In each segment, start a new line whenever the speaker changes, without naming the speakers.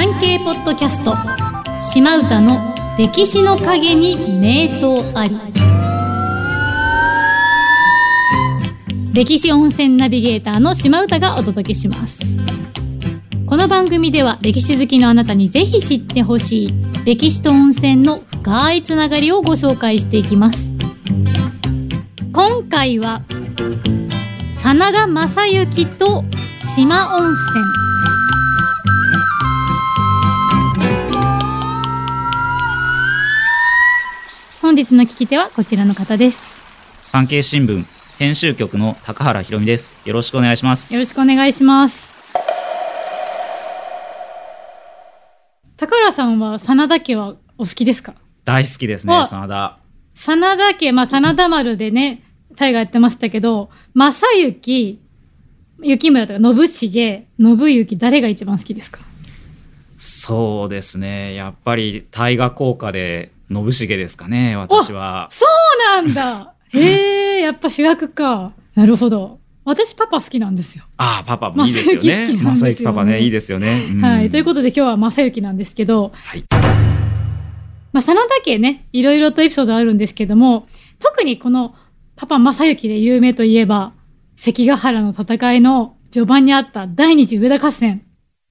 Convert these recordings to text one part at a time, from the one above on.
産経ポッドキャスト。島唄の歴史の陰に名刀あり。歴史温泉ナビゲーターの島唄がお届けします。この番組では歴史好きのあなたにぜひ知ってほしい歴史と温泉の深いつながりをご紹介していきます。今回は真田正幸と島温泉。本日の聞き手はこちらの方です。
産経新聞編集局の高原ひろみです。よろしくお願いします。
よろしくお願いします。高原さんは真田家はお好きですか？
大好きですね
あ
真田。
真田家、まあ、真田丸でね大河やってましたけど正幸幸村とか信繁信行誰が一番好きですか？
そうですね。やっぱり大河効果で信繁ですかね私は。
そうなんだ。へえやっぱ主役か。なるほど。私パパ好きなんですよ、
ああパパもいいですよね。
なんですよね。
正幸パパねいいですよね、うん。
はいということで今日は正幸なんですけど、
はい。
まあ、真田家ねいろいろとエピソードあるんですけども特にこのパパ正幸で有名といえば関ヶ原の戦いの序盤にあった第二次上田合戦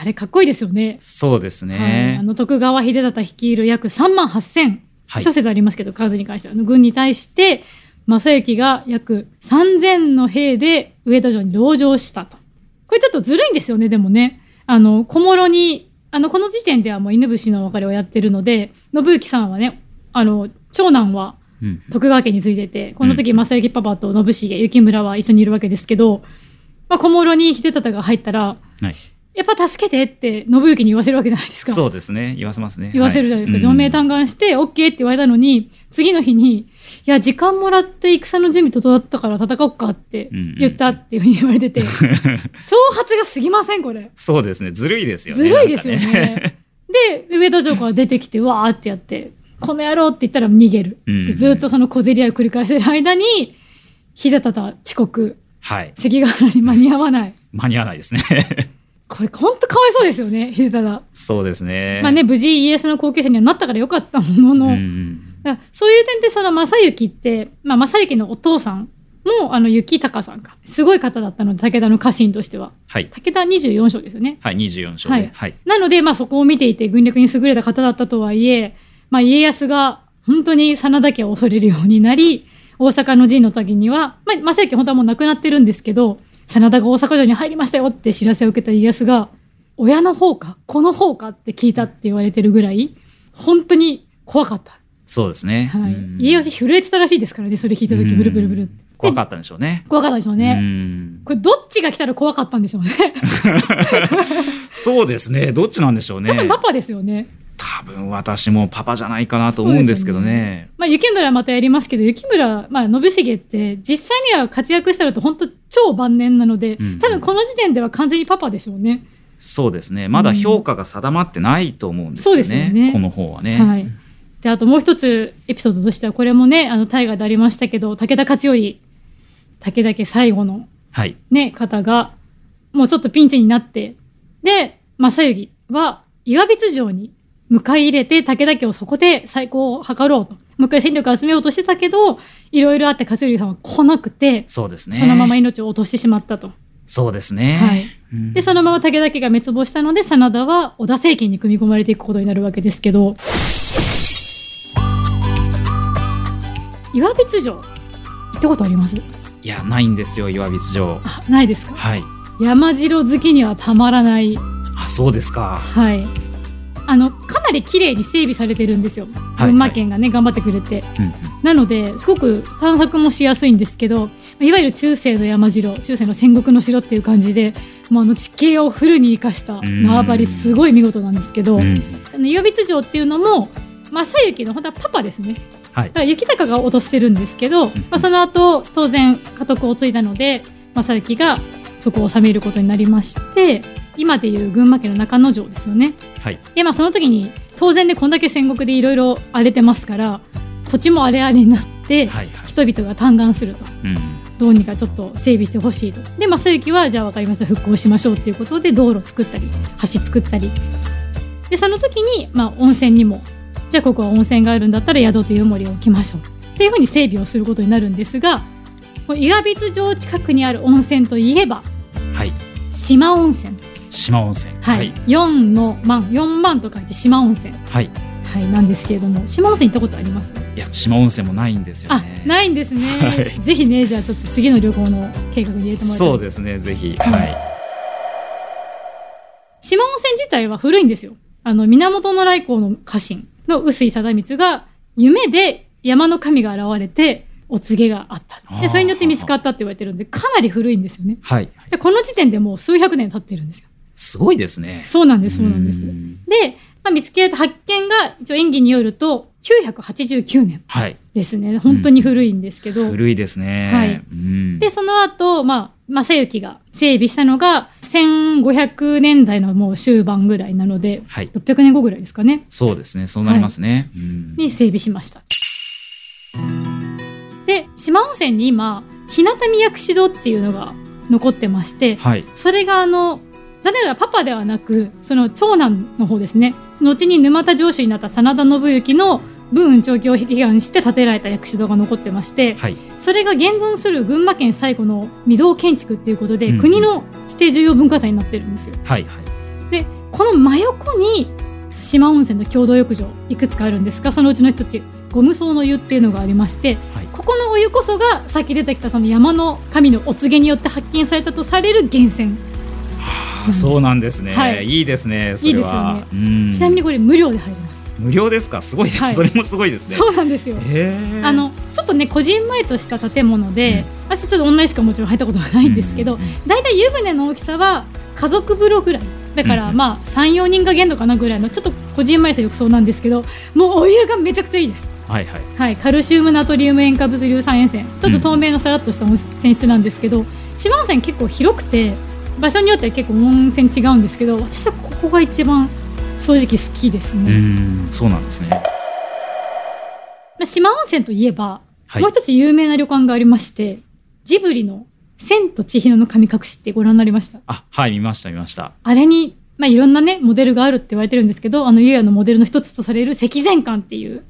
あれかっこいいですよね。
そうです
はい、
ね
あの徳川秀忠率いる約3万8000、
はい。
諸説ありますけど数に関しては軍に対して正幸が約3000の兵で上田城に籠城したと。これちょっとずるいんですよねでもね。あの小諸にあのこの時点ではもう犬伏の別れをやってるので信行さんはねあの長男は
うん。
徳川家についててこの時正幸パパと信繁幸村は一緒にいるわけですけど、まあ、小諸に秀忠が入ったら
はい、
やっぱ助けてって信行に言わせるわけじゃないですか。
そうですね言わせますね
言わせるじゃないですか。
は
上名嘆願して OK って言われたのに、次の日に、いや、時間もらって戦の準備整ったから戦おうかって言ったっていうふうに言われてて、挑発が過ぎません、これ。
そうですねずるいですよね
ずるいですよね。で、上田城から出てきて、わーってやって、この野郎って言ったら逃げる。
うん
でずっとその小競り合いを繰り返してる間に、秀忠は遅刻、
はい
関ヶ原に間に合わない。
間に合わないですね
これ本当かわいそうですよね、秀忠。
そうですね。
まあね、無事家康の後継者にはなったからよかったものの、
うん
だそういう点でその正幸って、まあ、正幸のお父さんもあの幸隆さんか。すごい方だったので武田の家臣としては。
はい。
武田24章ですよね。
はい24章
はい
で。はい。
なので、まあ、そこを見ていて軍略に優れた方だったとはいえ、まあ、家康が本当に真田家を恐れるようになり大阪の陣の時には、まあ、正幸本当はもう亡くなってるんですけど真田が大阪城に入りましたよって知らせを受けた家康が親の方か子の方かって聞いたって言われてるぐらい本当に怖かった。
そうですね、
はい。
うん。
家康震えてたらしいですからねそれ聞いた時ブルブルブルって。
怖かったんでしょうね。
怖かったでしょう
う
ね、
ん。
これどっちが来たら怖かったんでしょうね。
そうですね。どっちなんでしょうね。
多分パパですよね
多分私もパパじゃないかなと思うんですけどね。
まあ雪村はまたやりますけど雪村、まあ、信繁って実際には活躍したのと本当超晩年なので、
うん
多分この時点では完全にパパでしょうね、
そうですね。まだ評価が定まってないと思うんですよね,、
そうですよね。
この方はね、
はい。であともう一つエピソードとしてはこれもねあの大河でありましたけど武田勝頼武田家最後の
はい。
ね、方が、もうちょっとピンチになって、で、正行は岩櫃城に迎え入れて武田家をそこで再興を図ろうと。もう一回戦力を集めようとしてたけど、いろいろあって勝頼さんは来なくて、
そうですね。
そのまま命を落としてしまったと。
そうですね、
はい。
うん。
で、そのまま武田家が滅亡したので、真田は織田政権に組み込まれていくことになるわけですけど、岩櫃城、行ったことあります？
いやないんですよ岩櫃城。
あ、ないですか？
はい。
山城好きにはたまらない。
あそうですか。
はい。あのかなり綺麗に整備されてるんですよ。
はい
群馬県がね、頑張ってくれて。
うんうん
なのですごく探索もしやすいんですけど、いわゆる中世の山城、中世の戦国の城っていう感じで、もうあの地形をフルに生かした縄張りすごい見事なんですけど、
うん
あの岩櫃城っていうのも正行の本当はパパですね。
はい
だから雪高が落としてるんですけど、まあ、その後当然家督を継いだので正行がそこを治めることになりまして今でいう群馬県の中之条ですよね。
はい。
でまあその時に当然ねこんだけ戦国でいろいろ荒れてますから土地も荒れ荒れになって、
はいはい。
人々が嘆願すると。
うん。
どうにかちょっと整備してほしいと。で正行はじゃあ分かりました復興しましょうっていうことで道路作ったり橋作ったり。でその時に、まあ、温泉にもじゃあここは温泉があるんだったら宿と湯守を置きましょう。っていうふうに整備をすることになるんですが伊賀別城近くにある温泉といえば
はい。
島温泉
島温泉。
はい、4の万4万と書いて島温泉。
はい。
はいなんですけれども島温泉行ったことあります？
いや島温泉もないんですよ
あ
ね
ないんですね、
はい。
ぜひねじゃあちょっと次の旅行の計画に入れてもらいたい
そうですねぜひ。
はい。
はい。
島温泉自体は古いんですよ。あの源頼光の家臣の臼井貞光が夢で山の神が現れてお告げがあった。でそれによって見つかったって言われてるんでかなり古いんですよね。
はい。
でこの時点でもう数百年経ってるんですよ
すごいですね。
そうなんですそうなんです。
ん。
で、まあ、見つけた発見が一応演技によると989年
はい。
ですね。本当に古いんですけど、
古いですね。
はい。
うん。
でその後、まあ正行が整備したのが1500年代のもう終盤ぐらいなので
はい。
600年後ぐらいですかね。
そうですね。そうなりますね。うん。
に整備しました。で島温泉に今日向見薬師堂っていうのが残ってまして
はい。
それがあの残念ながらパパではなくその長男の方ですね。後に沼田城主になった真田信之の文運長期を祈願して建てられた薬師堂が残ってまして
はい。
それが現存する群馬県最古の御堂建築っていうことで、
うん。
国の指定重要文化財になってるんですよ。
はいはい。
でこの真横に島温泉の共同浴場いくつかあるんですがそのうちの一つゴム草の湯っていうのがありまして
はい。
ここのお湯こそがさっき出てきたその山の神のお告げによって発見されたとされる源泉
あそうなんですね、
はい。
い、いですねい
いですよね。
うん。
ちなみにこれ無料で入れます、
無料ですか？すごいです、
はい。
それもすごいですね。
そうなんですよ。あのちょっとねこじんまりとした建物で、私ちょっと女湯しかもちろん入ったことがないんですけど、
うんうんうん
だいたい湯船の大きさは家族風呂ぐらい。だから
うん。
まあ34人が限度かなぐらいのちょっとこじんまりした浴槽なんですけどもうお湯がめちゃくちゃいいです。
はいはい。
はい、カルシウムナトリウム塩化物硫酸塩泉。ちょっと透明のさらっとした温泉質なんですけど、島温泉結構広くて場所によっては結構温泉違うんですけど私はここが一番正直好きです
う
ね、
んそうなんですね。
まあ島温泉といえば、
はい。
もう一つ有名な旅館がありましてジブリの「千と千尋の神隠し」ってご覧になりました？
あはい見ました見ました。
あれに、まあ、いろんなねモデルがあるって言われてるんですけどあの湯屋のモデルの一つとされる積善館っていう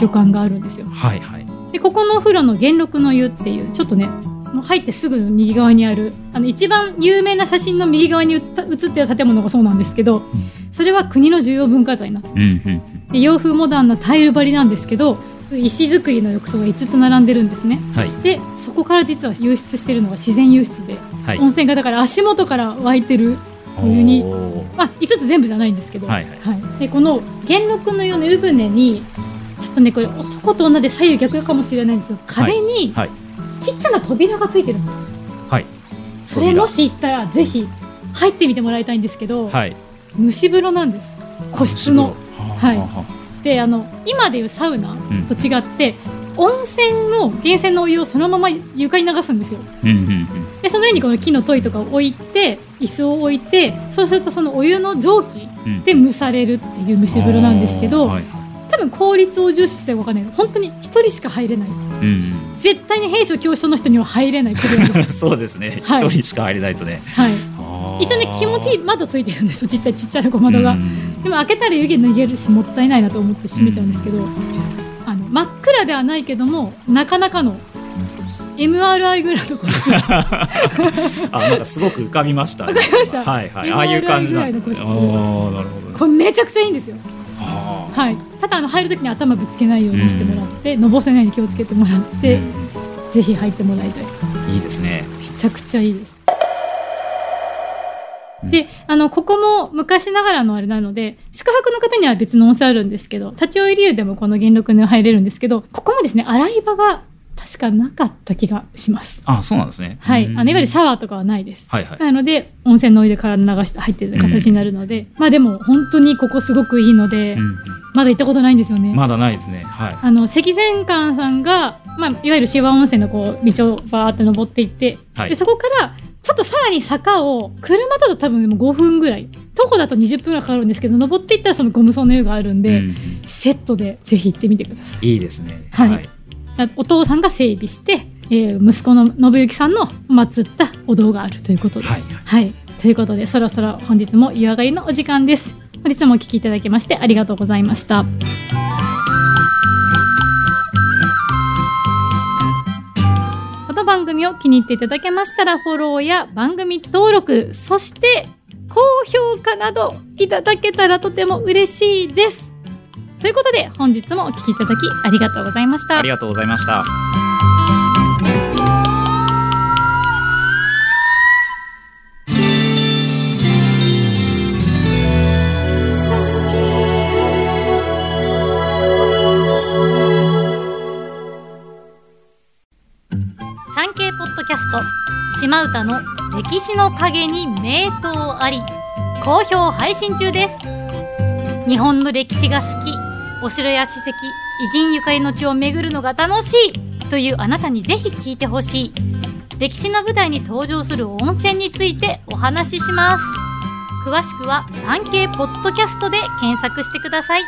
旅館があるんですよ。
はいはい。
でここのお風呂の元禄の湯っていうちょっとねもう入ってすぐの右側にあるあの一番有名な写真の右側に写ってる建物がそうなんですけどそれは国の重要文化財になって
うんうん。
で洋風モダンなタイル張りなんですけど石造りの浴槽が5つ並んでるんですね。
はい。
でそこから実は湧出してるのが自然湧出で、
はい。
温泉がだから足元から湧いてるお湯にまあ、5つ全部じゃないんですけど、
はいはい。
でこの元禄の湯の湯船にちょっとねこれ男と女で左右逆かもしれないんですけど壁に
はい
ちっちゃな扉がついてるんですよ。
はい。
それもし行ったらぜひ入ってみてもらいたいんですけど、
はい。
蒸し風呂なんです。個室の。はい。
はは
であの今でいうサウナ
ん。
と違って、温泉の源泉のお湯をそのまま床に流すんですよ。
うんうんうん。
でその上にこの木の問いとかを置いて椅子を置いてそうするとそのお湯の蒸気
うん。
で蒸されるっていう蒸し風呂なんですけど、
あーはい
多分効率を重視してるかない。本当に一人しか入れない。
うん
絶対に兵所恐怖症の人には入れないプール
うん
です、
そうですね。
はい。
一人しか入れないとね。
はい、一応ね気持ちいい窓ついてるんですよちっちゃいちっちゃな小窓が、
うん
でも開けたら湯気脱げるしもったいないなと思って閉めちゃうんですけど、あの真っ暗ではないけどもなかなかの MRI ぐらいの
あなんかすごく浮かびましたね。
わかりました。
はいはい。ああいう感じななるほどね。
これめちゃくちゃいいんですよ。
は
はいただあの入るときに頭ぶつけないようにしてもらって、のぼせないように気をつけてもらっ
あ
て、
うん。
ぜひ入ってもらいたい。
いいですね。
めちゃくちゃいいです。
うん。
であのここも昔ながらのあれなので宿泊の方には別の温泉あるんですけど立ち寄り湯でもこの元禄に入れるんですけどここもですね洗い場が確かなかった気がします。
あそうなんですね。
はい、
うん。
あのいわゆるシャワーとかはないです。
はいはい。
なので温泉のお湯で体流して入ってる形になるので、まあでも本当にここすごくいいので、
うん
まだ行ったことないんですよね。
うんまだないですね。はい。
あの積善館さんが、まあ、いわゆる芝温泉のこう道をバーって登っていって、
はい。
でそこからちょっとさらに坂を車だと多分5分ぐらい徒歩だと20分ぐらいかかるんですけど登っていったらそのゴム層の湯があるんで、
うんうん。
セットでぜひ行ってみてください。
いいですね。
はい。あお父さんが整備して、えー息子の信行さんの祀ったお堂があるということで。
はい
はい、ということでそろそろ本日も湯上がりのお時間です。本日もお聞きいただきましてありがとうございましたこの番組を気に入っていただけましたらフォローや番組登録そして高評価などいただけたらとても嬉しいですということで本日もお聞きいただきありがとうございました
ありがとうございました。
産経ポッドキャスト島唄の歴史の陰に名刀あり好評配信中です日本の歴史が好きお城や史跡偉人ゆかりの地を巡るのが楽しいというあなたにぜひ聞いてほしい。歴史の舞台に登場する温泉についてお話しします。詳しくは産経ポッドキャストで検索してください。